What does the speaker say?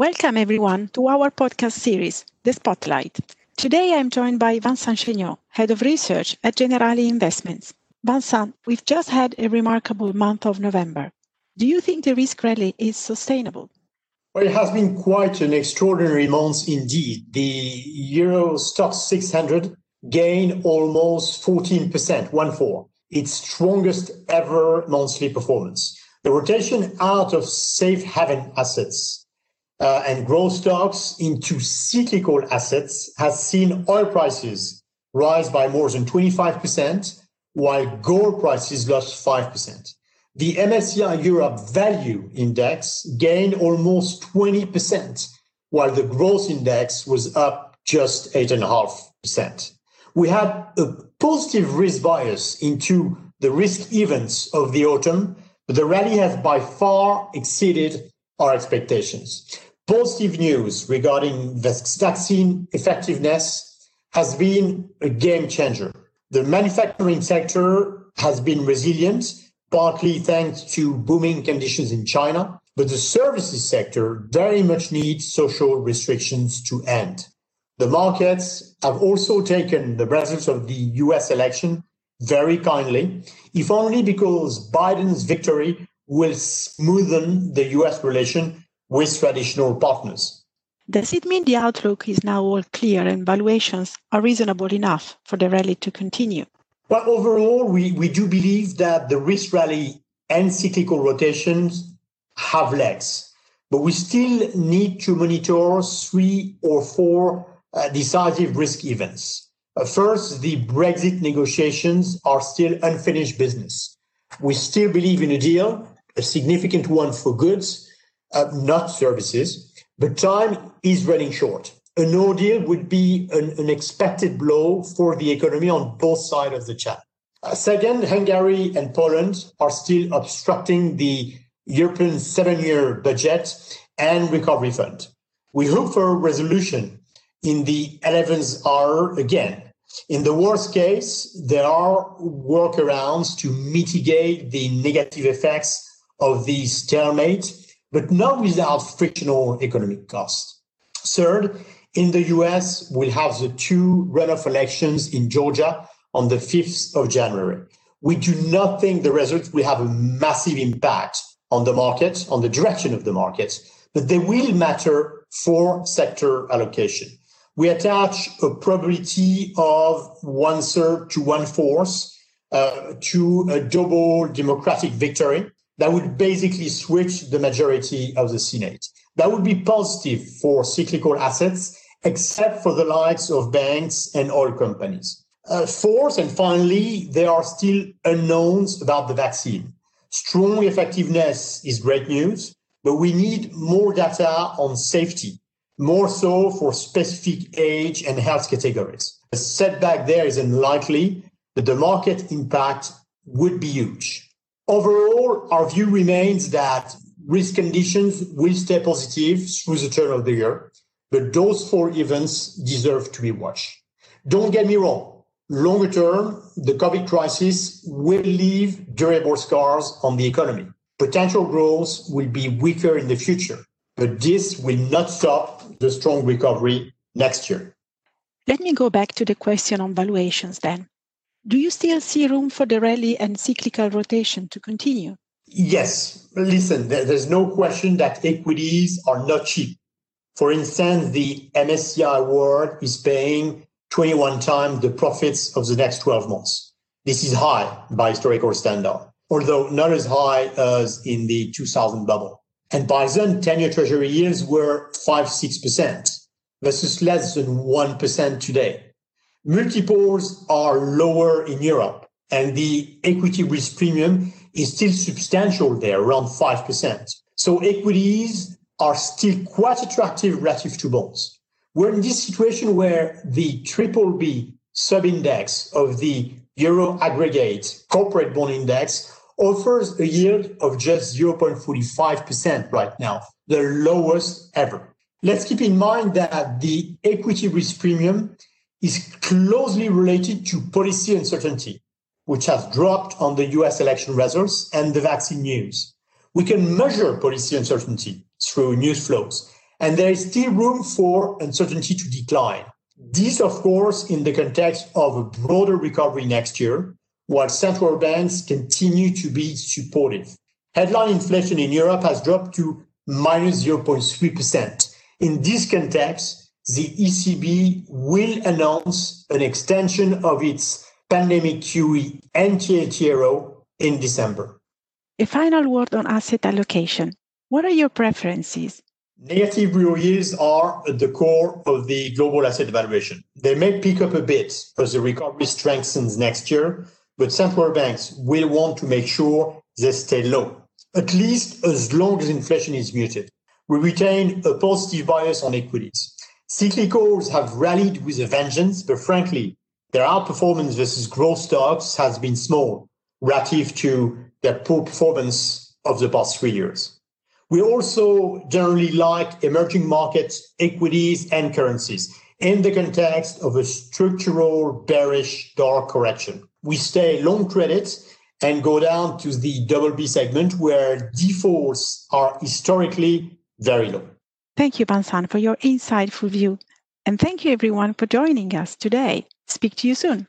Welcome, everyone, to our podcast series, The Spotlight. Today I'm joined by Vincent Chaigneau, Head of Research at Generali Investments. Vincent, we've just had a remarkable month of November. Do you think the risk rally is sustainable? Well, it has been quite an extraordinary month indeed. The Euro Stoxx 600 gained almost 14%, one four, its strongest ever monthly performance. The rotation out of safe haven assets uh, and growth stocks into cyclical assets has seen oil prices rise by more than 25%, while gold prices lost 5%. The MSCI Europe Value Index gained almost 20%, while the growth index was up just 8.5%. We had a positive risk bias into the risk events of the autumn, but the rally has by far exceeded our expectations positive news regarding the vaccine effectiveness has been a game changer. The manufacturing sector has been resilient, partly thanks to booming conditions in China, but the services sector very much needs social restrictions to end. The markets have also taken the results of the US election very kindly, if only because Biden's victory will smoothen the US relation with traditional partners. Does it mean the outlook is now all clear and valuations are reasonable enough for the rally to continue? Well, overall, we, we do believe that the risk rally and cyclical rotations have legs, but we still need to monitor three or four uh, decisive risk events. Uh, first, the Brexit negotiations are still unfinished business. We still believe in a deal, a significant one for goods, uh, not services, but time is running short. A no deal would be an unexpected blow for the economy on both sides of the channel. Uh, second, Hungary and Poland are still obstructing the European seven year budget and recovery fund. We hope for a resolution in the 11th hour again. In the worst case, there are workarounds to mitigate the negative effects of the stalemate but not without frictional economic costs. Third, in the US, we'll have the two runoff elections in Georgia on the 5th of January. We do not think the results will have a massive impact on the market, on the direction of the market, but they will matter for sector allocation. We attach a probability of one third to one fourth uh, to a double democratic victory that would basically switch the majority of the Senate. That would be positive for cyclical assets, except for the likes of banks and oil companies. Uh, fourth, and finally, there are still unknowns about the vaccine. Strong effectiveness is great news, but we need more data on safety, more so for specific age and health categories. A setback there is unlikely, but the market impact would be huge. Overall, our view remains that risk conditions will stay positive through the turn of the year, but those four events deserve to be watched. Don't get me wrong. Longer term, the COVID crisis will leave durable scars on the economy. Potential growth will be weaker in the future, but this will not stop the strong recovery next year. Let me go back to the question on valuations then. Do you still see room for the rally and cyclical rotation to continue? Yes. Listen, there's no question that equities are not cheap. For instance, the MSCI World is paying 21 times the profits of the next 12 months. This is high by historical standard, although not as high as in the 2000 bubble. And by then, 10 year treasury yields were 5 6% versus less than 1% today multiples are lower in Europe and the equity risk premium is still substantial there, around 5%. So equities are still quite attractive relative to bonds. We're in this situation where the triple B sub-index of the Euro aggregate corporate bond index offers a yield of just 0.45% right now, the lowest ever. Let's keep in mind that the equity risk premium is closely related to policy uncertainty, which has dropped on the US election results and the vaccine news. We can measure policy uncertainty through news flows, and there is still room for uncertainty to decline. This, of course, in the context of a broader recovery next year, while central banks continue to be supportive. Headline inflation in Europe has dropped to minus 0.3%. In this context, the ECB will announce an extension of its pandemic QE and TLTRO oh in December. A final word on asset allocation. What are your preferences? Negative real yields are at the core of the global asset valuation. They may pick up a bit as the recovery strengthens next year, but central banks will want to make sure they stay low, at least as long as inflation is muted. We retain a positive bias on equities. Cyclicals have rallied with a vengeance, but frankly, their outperformance versus growth stocks has been small relative to their poor performance of the past three years. We also generally like emerging markets, equities, and currencies in the context of a structural bearish dollar correction. We stay long credits and go down to the double B segment where defaults are historically very low. Thank you, Vincent, for your insightful view. And thank you, everyone, for joining us today. Speak to you soon.